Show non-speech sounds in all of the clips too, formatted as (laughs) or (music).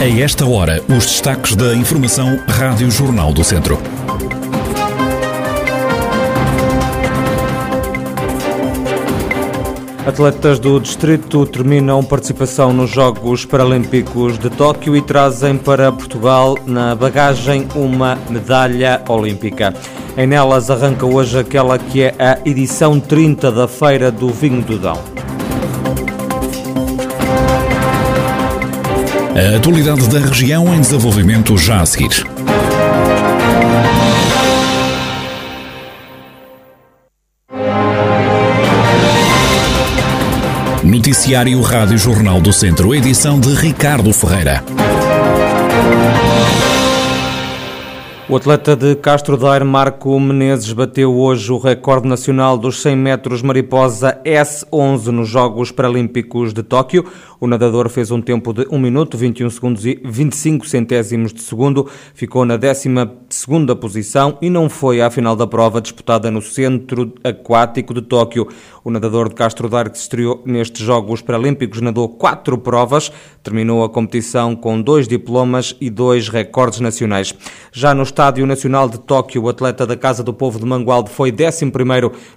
A esta hora, os destaques da Informação Rádio Jornal do Centro. Atletas do distrito terminam participação nos Jogos Paralímpicos de Tóquio e trazem para Portugal na bagagem uma medalha olímpica. Em nelas arranca hoje aquela que é a edição 30 da Feira do Vinho do Dão. A atualidade da região em desenvolvimento já a seguir. Noticiário Rádio Jornal do Centro, edição de Ricardo Ferreira. O atleta de Castro Daire, Marco Menezes, bateu hoje o recorde nacional dos 100 metros mariposa S11 nos Jogos Paralímpicos de Tóquio. O nadador fez um tempo de 1 minuto, 21 segundos e 25 centésimos de segundo, ficou na 12 posição e não foi à final da prova disputada no Centro Aquático de Tóquio. O nadador de Castro Daire, se estreou nestes Jogos Paralímpicos, nadou quatro provas, terminou a competição com dois diplomas e dois recordes nacionais. Já no Estádio Nacional de Tóquio, o atleta da Casa do Povo de Mangualde foi 11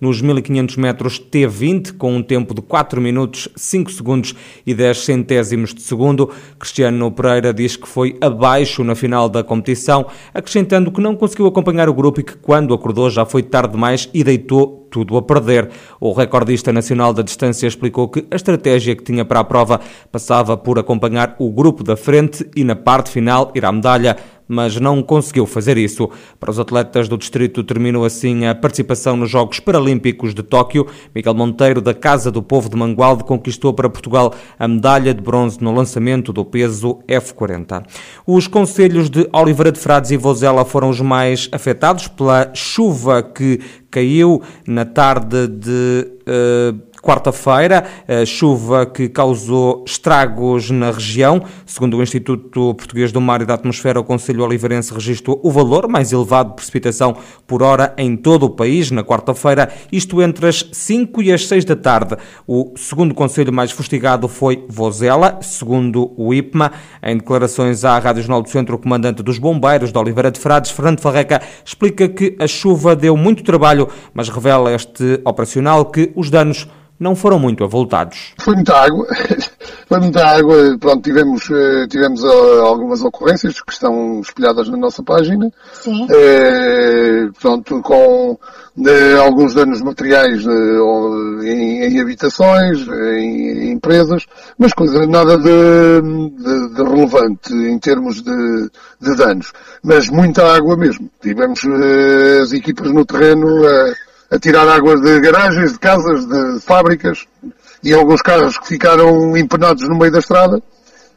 nos 1500 metros T20, com um tempo de 4 minutos, 5 segundos e 10 centésimos de segundo. Cristiano Pereira diz que foi abaixo na final da competição, acrescentando que não conseguiu acompanhar o grupo e que quando acordou já foi tarde demais e deitou tudo a perder. O recordista nacional da distância explicou que a estratégia que tinha para a prova passava por acompanhar o grupo da frente e na parte final ir à medalha mas não conseguiu fazer isso. Para os atletas do distrito terminou assim a participação nos Jogos Paralímpicos de Tóquio. Miguel Monteiro, da Casa do Povo de Mangualde, conquistou para Portugal a medalha de bronze no lançamento do peso F40. Os conselhos de Oliveira de Frades e Vozela foram os mais afetados pela chuva que caiu na tarde de. Uh, quarta-feira, chuva que causou estragos na região. Segundo o Instituto Português do Mar e da Atmosfera, o Conselho Oliveirense registrou o valor mais elevado de precipitação por hora em todo o país na quarta-feira, isto entre as 5 e as 6 da tarde. O segundo conselho mais fustigado foi Vozela, segundo o IPMA. Em declarações à Rádio Jornal do Centro, o comandante dos bombeiros de Oliveira de Frades, Fernando Farreca, explica que a chuva deu muito trabalho, mas revela este operacional que os danos não foram muito avultados. Foi muita água, (laughs) foi muita água. Pronto, tivemos, eh, tivemos eh, algumas ocorrências que estão espelhadas na nossa página. Sim. É, pronto, com de, alguns danos materiais de, em, em, habitações, em, em, empresas, mas coisa nada de, de, de relevante em termos de, danos. Mas muita água mesmo. Tivemos as equipas no terreno a tirar água de garagens, de casas, de fábricas e alguns carros que ficaram empenados no meio da estrada.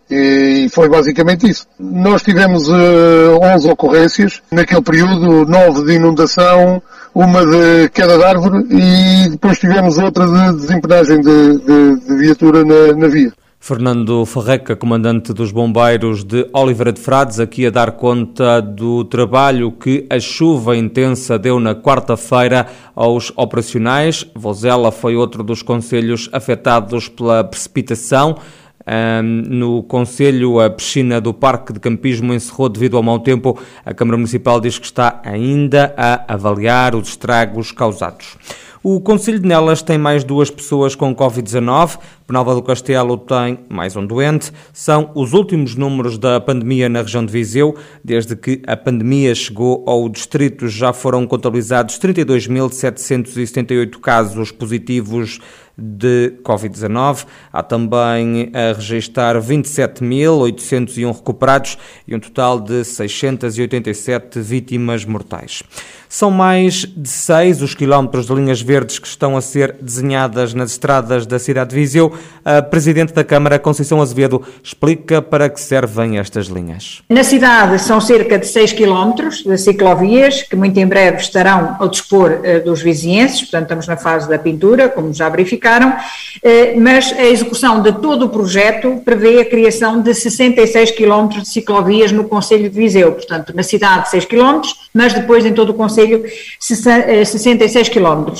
E foi basicamente isso. Nós tivemos uh, eh, 11 ocorrências, naquele período, 9 de inundação, uma de queda de árvore e depois tivemos outra de desempenagem de, de, de viatura na, na via. Fernando Farreca, comandante dos bombeiros de Oliveira de Frades, aqui a dar conta do trabalho que a chuva intensa deu na quarta-feira aos operacionais. Vozela foi outro dos conselhos afetados pela precipitação. Um, no Conselho, a piscina do Parque de Campismo encerrou devido ao mau tempo. A Câmara Municipal diz que está ainda a avaliar os estragos causados. O Conselho de Nelas tem mais duas pessoas com Covid-19. Penalva do Castelo tem mais um doente. São os últimos números da pandemia na região de Viseu. Desde que a pandemia chegou ao distrito, já foram contabilizados 32.778 casos positivos de Covid-19. Há também a registrar 27.801 recuperados e um total de 687 vítimas mortais. São mais de seis os quilómetros de linhas verdes que estão a ser desenhadas nas estradas da cidade de Viseu. A Presidente da Câmara, Conceição Azevedo, explica para que servem estas linhas. Na cidade são cerca de 6 quilómetros de ciclovias que muito em breve estarão ao dispor uh, dos vizinhenses, portanto estamos na fase da pintura, como já verificado colocaram, eh, mas a execução de todo o projeto prevê a criação de 66 km de ciclovias no Conselho de Viseu, portanto, na cidade 6 km, mas depois em todo o Conselho 66 km.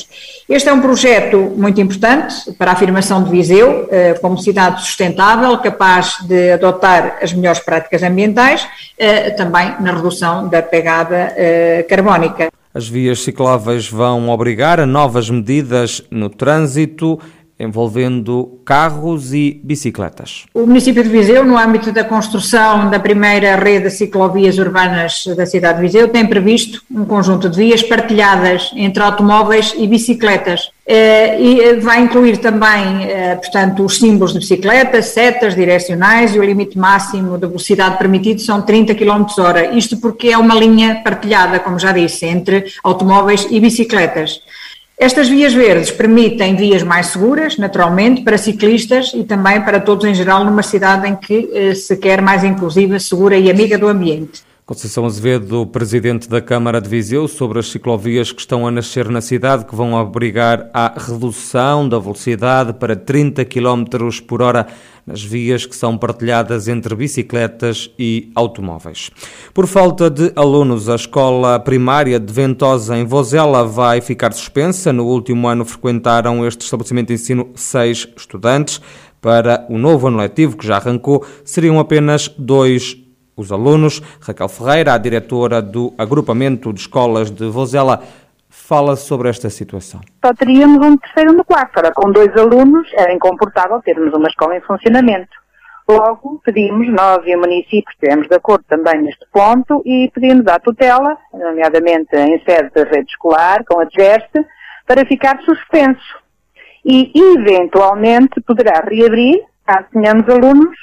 Este é um projeto muito importante para a afirmação de Viseu eh, como cidade sustentável, capaz de adotar as melhores práticas ambientais, eh, também na redução da pegada carbónica. As vias cicláveis vão obrigar a novas medidas no trânsito envolvendo carros e bicicletas. O município de Viseu, no âmbito da construção da primeira rede de ciclovias urbanas da cidade de Viseu, tem previsto um conjunto de vias partilhadas entre automóveis e bicicletas. Eh, e vai incluir também, eh, portanto, os símbolos de bicicleta, setas direcionais e o limite máximo de velocidade permitido são 30 km hora. Isto porque é uma linha partilhada, como já disse, entre automóveis e bicicletas. Estas vias verdes permitem vias mais seguras, naturalmente, para ciclistas e também para todos em geral numa cidade em que eh, se quer mais inclusiva, segura e amiga do ambiente. Conceição Azevedo, presidente da Câmara de Viseu, sobre as ciclovias que estão a nascer na cidade, que vão obrigar à redução da velocidade para 30 km por hora nas vias que são partilhadas entre bicicletas e automóveis. Por falta de alunos, a escola primária de Ventosa, em Vozela, vai ficar suspensa. No último ano frequentaram este estabelecimento de ensino seis estudantes. Para o novo ano letivo, que já arrancou, seriam apenas dois os alunos. Raquel Ferreira, a diretora do agrupamento de escolas de Vozela, fala sobre esta situação. Só teríamos um terceiro no quarto. Ora, com dois alunos era incomportável termos uma escola em funcionamento. Logo, pedimos, nós e o município estivemos de acordo também neste ponto e pedimos à tutela, nomeadamente em sede da rede escolar, com a DGERSE, para ficar suspenso. E, eventualmente, poderá reabrir, caso tenhamos alunos,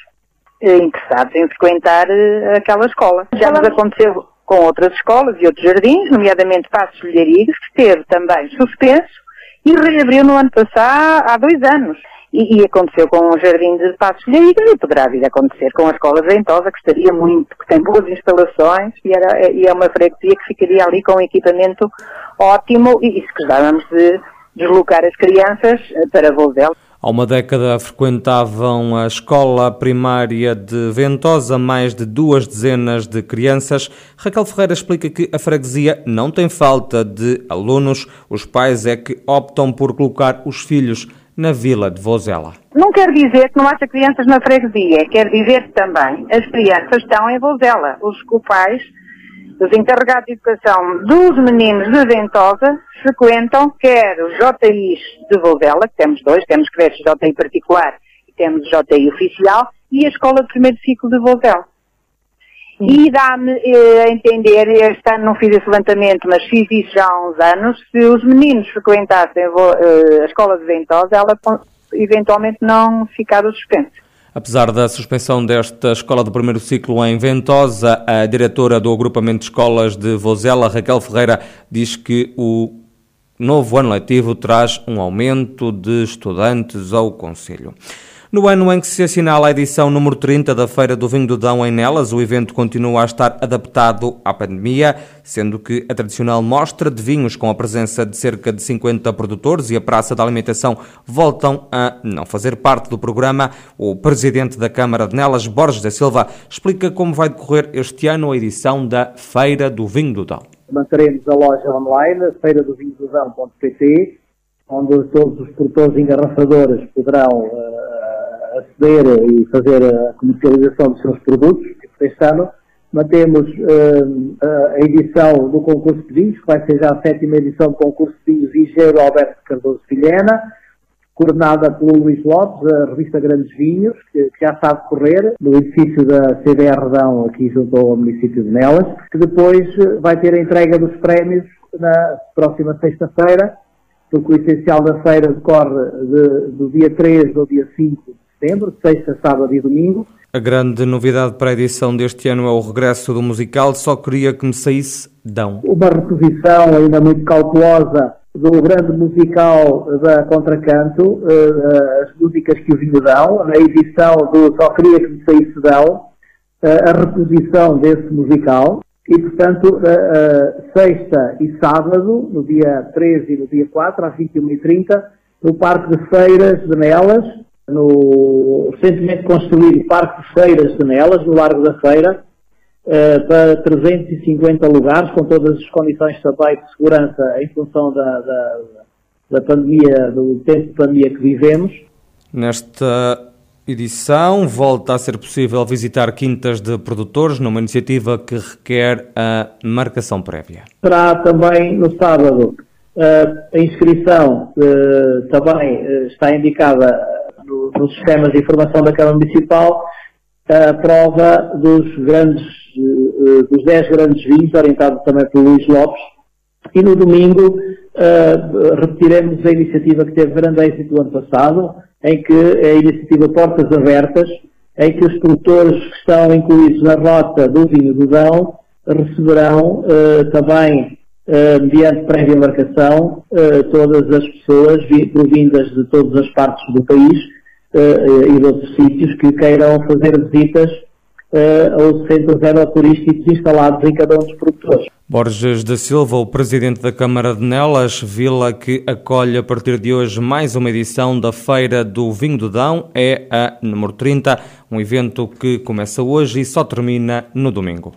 interessados em frequentar eh, aquela escola. Já nos aconteceu com outras escolas e outros jardins, nomeadamente Passos Lharigos, que esteve também suspenso e reabriu no ano passado, há dois anos. E, e aconteceu com o Jardim de Passos Lharigos e poderá vir a acontecer com a Escola Ventosa, que estaria muito, que tem boas instalações e, era, e é uma freguesia que ficaria ali com um equipamento ótimo e, e se precisávamos de deslocar as crianças eh, para Volvel. Há uma década frequentavam a escola primária de Ventosa mais de duas dezenas de crianças. Raquel Ferreira explica que a freguesia não tem falta de alunos, os pais é que optam por colocar os filhos na vila de Vozela. Não quer dizer que não haja crianças na freguesia, quer dizer que também as crianças estão em Vozela. Os pais os encarregados de educação dos meninos de Ventosa frequentam quer os JIs de Vovela, que temos dois, temos creches JI particular e temos JI oficial, e a escola de primeiro ciclo de Vovela. E dá-me eh, a entender, este ano não fiz esse levantamento, mas fiz isso já há uns anos, se os meninos frequentassem eh, a escola de Ventosa, ela eventualmente não ficava suspensa. Apesar da suspensão desta escola de primeiro ciclo em Ventosa, a diretora do agrupamento de escolas de Vozela, Raquel Ferreira, diz que o novo ano letivo traz um aumento de estudantes ao Conselho. No ano em que se assinala a edição número 30 da Feira do Vinho do Dão em Nelas, o evento continua a estar adaptado à pandemia, sendo que a tradicional mostra de vinhos com a presença de cerca de 50 produtores e a Praça da Alimentação voltam a não fazer parte do programa. O presidente da Câmara de Nelas, Borges da Silva, explica como vai decorrer este ano a edição da Feira do Vinho do Dão. Manteremos a loja online, feira do vinho do Dão.pt, onde todos os produtores e engarrafadores poderão uh, aceder e fazer a comercialização dos seus produtos. Este ano mantemos uh, a edição do concurso de vinhos, que vai ser já a sétima edição do concurso de vinhos Engenheiro Alberto Cardoso Filhena, coordenada pelo Luís Lopes, a revista Grandes Vinhos, que, que já está a decorrer no edifício da CDR Dão, aqui junto ao município de Nelas, que depois vai ter a entrega dos prémios na próxima sexta-feira, porque o essencial da feira decorre de, do dia 3 ao dia 5 setembro, sexta, sábado e domingo. A grande novidade para a edição deste ano é o regresso do musical, só queria que me saísse Dão. Uma reposição ainda muito cautelosa do grande musical da Contracanto, uh, as músicas que o vinho dão, na edição do Só Queria Que Me Saísse Dão, uh, a reposição desse musical, e portanto, sexta e sábado, no dia 13 e no dia 4, às 21h30, no Parque de Feiras de Nelas, no recentemente construído Parque de Feiras de Nelas, no Largo da Feira, uh, para 350 lugares, com todas as condições também de segurança em função da, da, da pandemia, do tempo de pandemia que vivemos. Nesta edição volta a ser possível visitar quintas de produtores numa iniciativa que requer a marcação prévia. Será também no sábado. Uh, a inscrição uh, também uh, está indicada no, no sistema de informação da Câmara Municipal a prova dos grandes, dos 10 grandes vinhos, orientado também pelo Luís Lopes, e no domingo repetiremos a iniciativa que teve grande êxito no ano passado, em que a iniciativa Portas Abertas, em que os produtores que estão incluídos na rota do vinho do Dão receberão uh, também, uh, mediante prévia marcação, uh, todas as pessoas provindas de todas as partes do país e de outros sítios que queiram fazer visitas uh, aos centros aeroturísticos instalados em cada um dos produtores. Borges da Silva, o presidente da Câmara de Nelas, vila que acolhe a partir de hoje mais uma edição da Feira do Vinho do Dão, é a número 30, um evento que começa hoje e só termina no domingo.